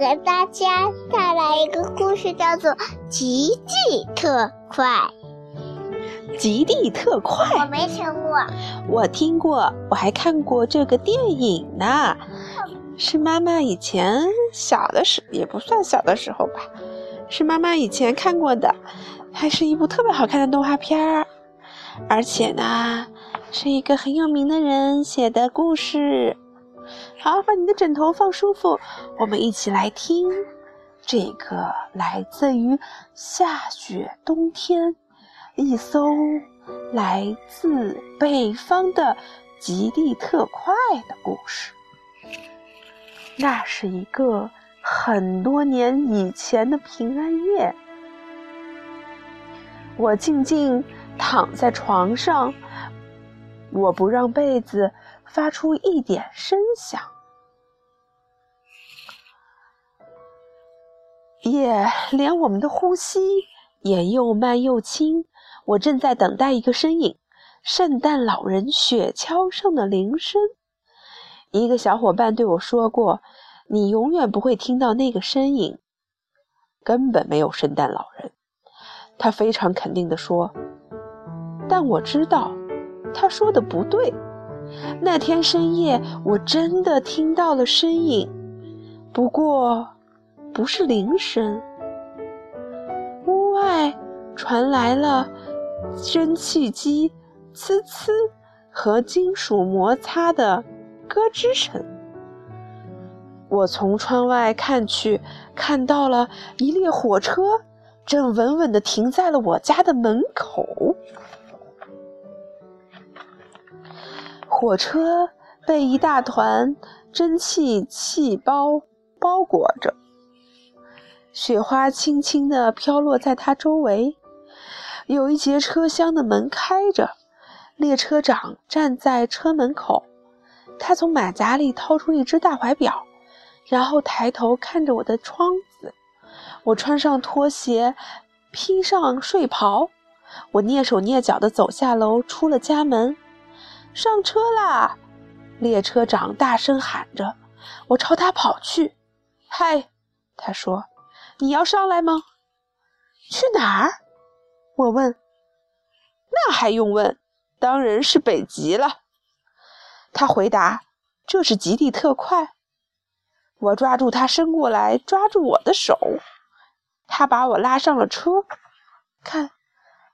给大家带来一个故事，叫做《极地特快》。极地特快，我没听过。我听过，我还看过这个电影呢。是妈妈以前小的时，也不算小的时候吧，是妈妈以前看过的，还是一部特别好看的动画片儿。而且呢，是一个很有名的人写的故事。好，把你的枕头放舒服，我们一起来听这个来自于下雪冬天，一艘来自北方的极地特快的故事。那是一个很多年以前的平安夜，我静静躺在床上，我不让被子发出一点声响，也连我们的呼吸也又慢又轻。我正在等待一个身影——圣诞老人雪橇上的铃声。一个小伙伴对我说过：“你永远不会听到那个身影，根本没有圣诞老人。”他非常肯定地说。但我知道，他说的不对。那天深夜，我真的听到了声音，不过不是铃声。屋外传来了蒸汽机“呲呲”和金属摩擦的。咯吱声。我从窗外看去，看到了一列火车正稳稳地停在了我家的门口。火车被一大团蒸汽气包包裹着，雪花轻轻地飘落在它周围。有一节车厢的门开着，列车长站在车门口。他从马甲里掏出一只大怀表，然后抬头看着我的窗子。我穿上拖鞋，披上睡袍，我蹑手蹑脚地走下楼，出了家门。上车啦！列车长大声喊着。我朝他跑去。嗨，他说：“你要上来吗？”去哪儿？我问。那还用问？当然是北极了。他回答：“这是极地特快。”我抓住他伸过来抓住我的手，他把我拉上了车。看，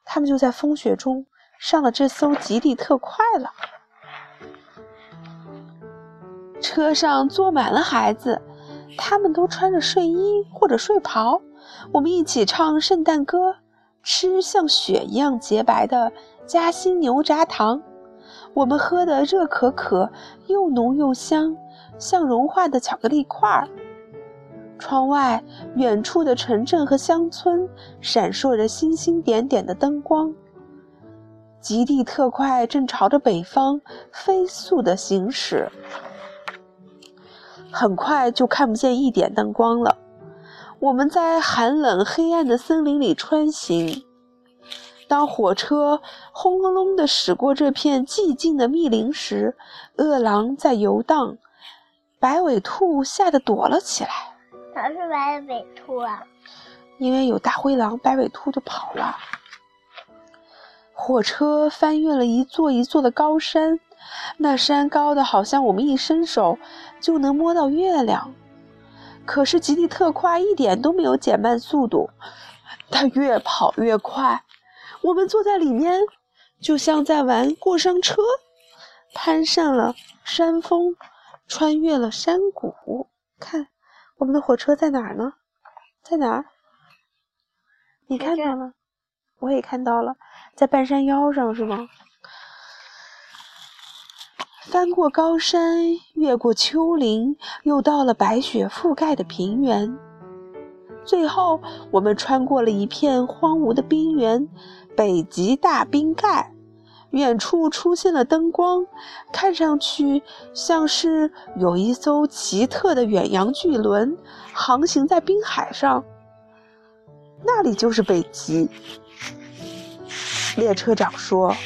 他们就在风雪中上了这艘极地特快了。车上坐满了孩子，他们都穿着睡衣或者睡袍。我们一起唱圣诞歌，吃像雪一样洁白的夹心牛轧糖。我们喝的热可可又浓又香，像融化的巧克力块儿。窗外，远处的城镇和乡村闪烁着星星点点的灯光。极地特快正朝着北方飞速地行驶，很快就看不见一点灯光了。我们在寒冷黑暗的森林里穿行。当火车轰隆隆地驶过这片寂静的密林时，饿狼在游荡，白尾兔吓得躲了起来。哪是白尾兔啊？因为有大灰狼，白尾兔就跑了。火车翻越了一座一座的高山，那山高的好像我们一伸手就能摸到月亮。可是极地特快一点都没有减慢速度，它越跑越快。我们坐在里面，就像在玩过山车，攀上了山峰，穿越了山谷。看，我们的火车在哪儿呢？在哪儿？你看到了？我也看到了，在半山腰上，是吗？翻过高山，越过丘陵，又到了白雪覆盖的平原。最后，我们穿过了一片荒芜的冰原。北极大冰盖，远处出现了灯光，看上去像是有一艘奇特的远洋巨轮航行在冰海上。那里就是北极。列车长说：“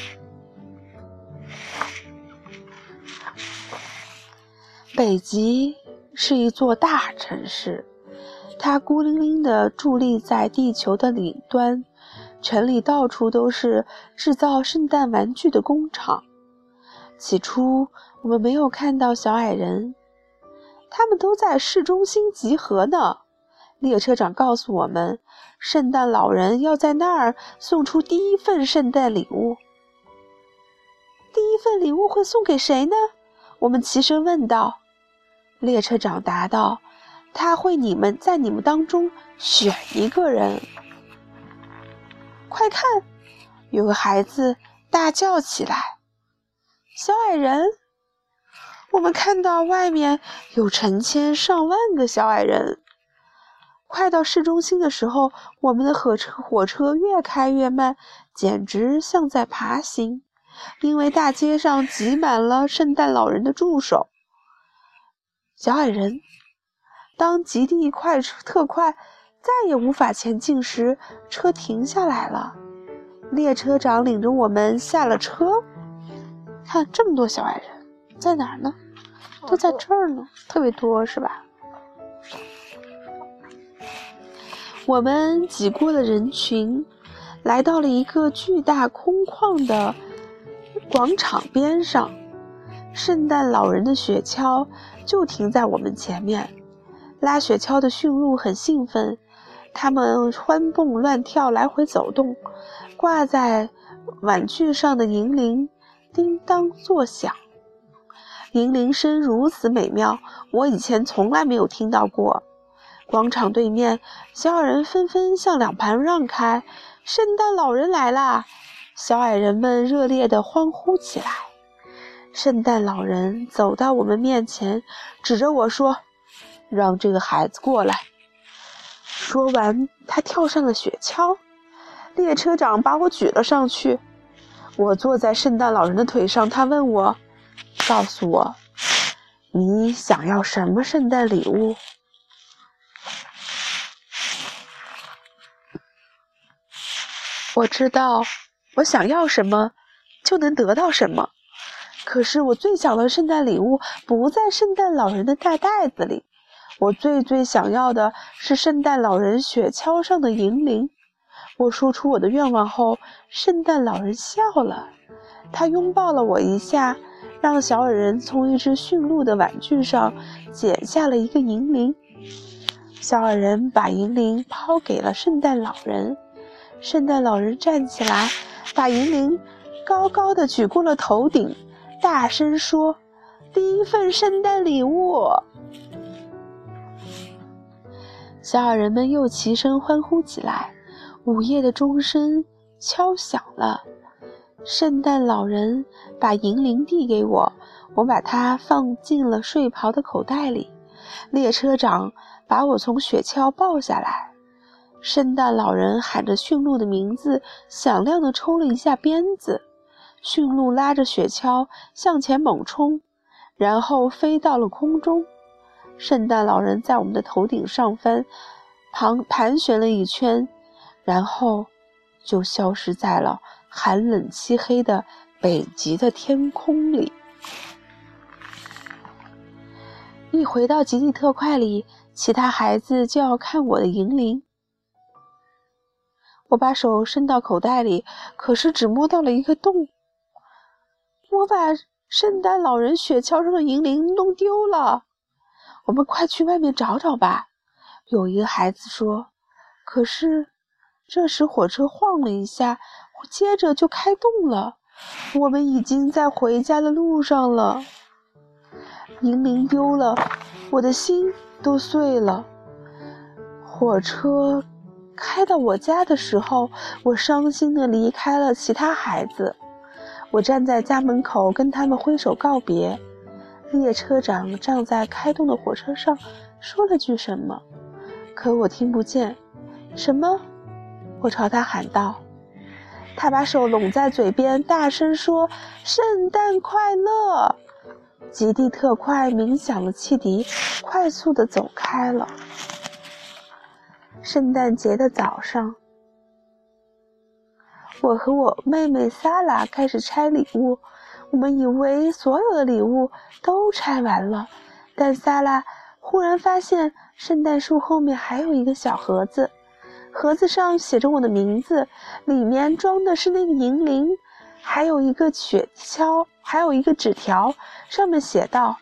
北极是一座大城市，它孤零零地伫立在地球的顶端。城里到处都是制造圣诞玩具的工厂。起初，我们没有看到小矮人，他们都在市中心集合呢。列车长告诉我们，圣诞老人要在那儿送出第一份圣诞礼物。第一份礼物会送给谁呢？我们齐声问道。列车长答道：“他会你们在你们当中选一个人。”快看！有个孩子大叫起来：“小矮人！”我们看到外面有成千上万个小矮人。快到市中心的时候，我们的火车火车越开越慢，简直像在爬行，因为大街上挤满了圣诞老人的助手。小矮人，当极地快车特快。再也无法前进时，车停下来了。列车长领着我们下了车。看，这么多小矮人，在哪儿呢？都在这儿呢，特别多，是吧？我们挤过了人群，来到了一个巨大空旷的广场边上。圣诞老人的雪橇就停在我们前面，拉雪橇的驯鹿很兴奋。它们欢蹦乱跳，来回走动，挂在玩具上的银铃叮当作响，银铃声如此美妙，我以前从来没有听到过。广场对面，小矮人纷纷向两旁让开，圣诞老人来啦！小矮人们热烈地欢呼起来。圣诞老人走到我们面前，指着我说：“让这个孩子过来。”说完，他跳上了雪橇。列车长把我举了上去。我坐在圣诞老人的腿上。他问我：“告诉我，你想要什么圣诞礼物？”我知道，我想要什么，就能得到什么。可是，我最想的圣诞礼物不在圣诞老人的大袋子里。我最最想要的是圣诞老人雪橇上的银铃。我说出我的愿望后，圣诞老人笑了，他拥抱了我一下，让小矮人从一只驯鹿的玩具上剪下了一个银铃。小矮人把银铃抛给了圣诞老人，圣诞老人站起来，把银铃高高的举过了头顶，大声说：“第一份圣诞礼物。”小矮人们又齐声欢呼起来。午夜的钟声敲响了，圣诞老人把银铃递给我，我把它放进了睡袍的口袋里。列车长把我从雪橇抱下来，圣诞老人喊着驯鹿的名字，响亮地抽了一下鞭子，驯鹿拉着雪橇向前猛冲，然后飞到了空中。圣诞老人在我们的头顶上翻，盘盘旋了一圈，然后就消失在了寒冷漆黑的北极的天空里。一回到极地特快里，其他孩子就要看我的银铃。我把手伸到口袋里，可是只摸到了一个洞。我把圣诞老人雪橇上的银铃弄丢了。我们快去外面找找吧，有一个孩子说。可是，这时火车晃了一下，接着就开动了。我们已经在回家的路上了。银铃丢了，我的心都碎了。火车开到我家的时候，我伤心地离开了其他孩子。我站在家门口，跟他们挥手告别。列车长站在开动的火车上，说了句什么，可我听不见。什么？我朝他喊道。他把手拢在嘴边，大声说：“圣诞快乐！”极地特快鸣响了汽笛，快速地走开了。圣诞节的早上，我和我妹妹萨拉开始拆礼物。我们以为所有的礼物都拆完了，但萨拉忽然发现圣诞树后面还有一个小盒子，盒子上写着我的名字，里面装的是那个银铃，还有一个雪橇，还有一个纸条，上面写道：“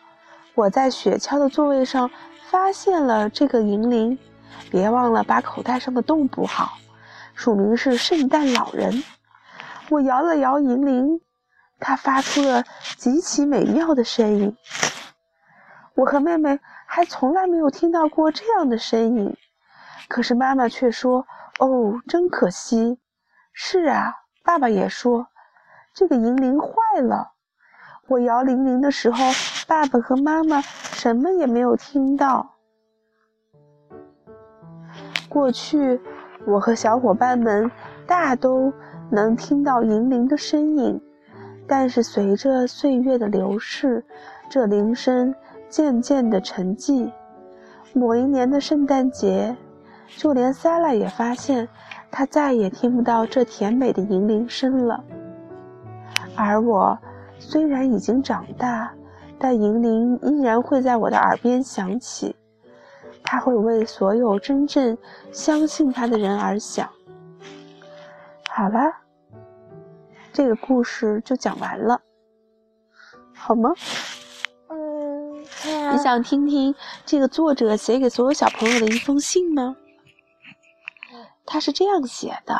我在雪橇的座位上发现了这个银铃，别忘了把口袋上的洞补好。”署名是圣诞老人。我摇了摇银铃，它发出了极其美妙的声音。我和妹妹还从来没有听到过这样的声音，可是妈妈却说：“哦，真可惜。”是啊，爸爸也说：“这个银铃坏了。”我摇铃铃的时候，爸爸和妈妈什么也没有听到。过去，我和小伙伴们大都。能听到银铃的声音，但是随着岁月的流逝，这铃声渐渐的沉寂。某一年的圣诞节，就连塞拉也发现，他再也听不到这甜美的银铃声了。而我虽然已经长大，但银铃依然会在我的耳边响起，它会为所有真正相信他的人而想。好了，这个故事就讲完了，好吗？嗯。你想听听这个作者写给所有小朋友的一封信吗？他是这样写的：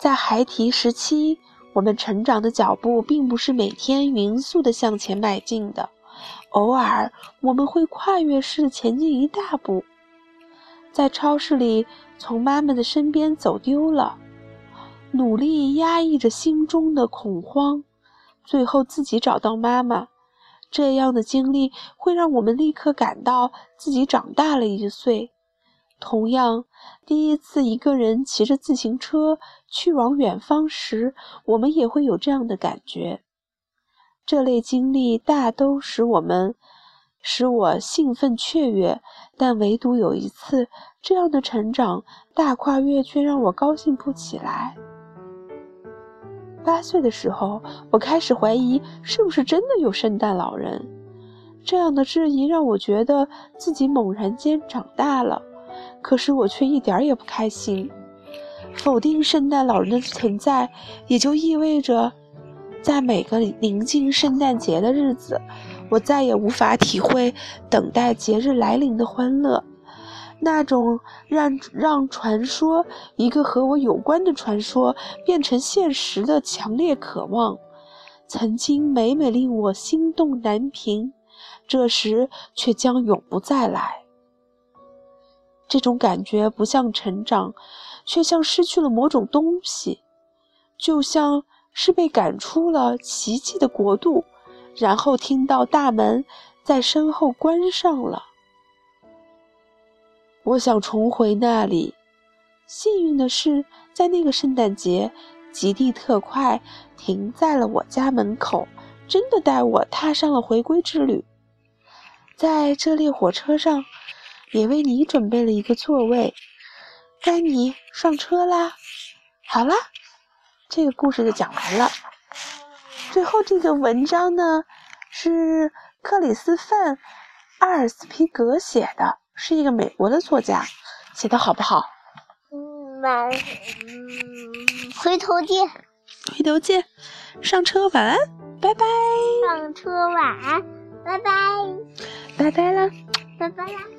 在孩提时期，我们成长的脚步并不是每天匀速的向前迈进的，偶尔我们会跨越式前进一大步。在超市里，从妈妈的身边走丢了，努力压抑着心中的恐慌，最后自己找到妈妈。这样的经历会让我们立刻感到自己长大了一岁。同样，第一次一个人骑着自行车去往远方时，我们也会有这样的感觉。这类经历大都使我们。使我兴奋雀跃，但唯独有一次，这样的成长大跨越却让我高兴不起来。八岁的时候，我开始怀疑是不是真的有圣诞老人。这样的质疑让我觉得自己猛然间长大了，可是我却一点也不开心。否定圣诞老人的存在，也就意味着，在每个临近圣诞节的日子。我再也无法体会等待节日来临的欢乐，那种让让传说一个和我有关的传说变成现实的强烈渴望，曾经每每令我心动难平，这时却将永不再来。这种感觉不像成长，却像失去了某种东西，就像是被赶出了奇迹的国度。然后听到大门在身后关上了。我想重回那里。幸运的是，在那个圣诞节，极地特快停在了我家门口，真的带我踏上了回归之旅。在这列火车上，也为你准备了一个座位。该你上车啦！好啦，这个故事就讲完了。最后这个文章呢，是克里斯范·阿尔斯皮格写的，是一个美国的作家，写的好不好？嗯，晚，嗯，回头见。回头见，上车晚安，拜拜。上车晚安，拜拜。拜拜啦，拜拜啦。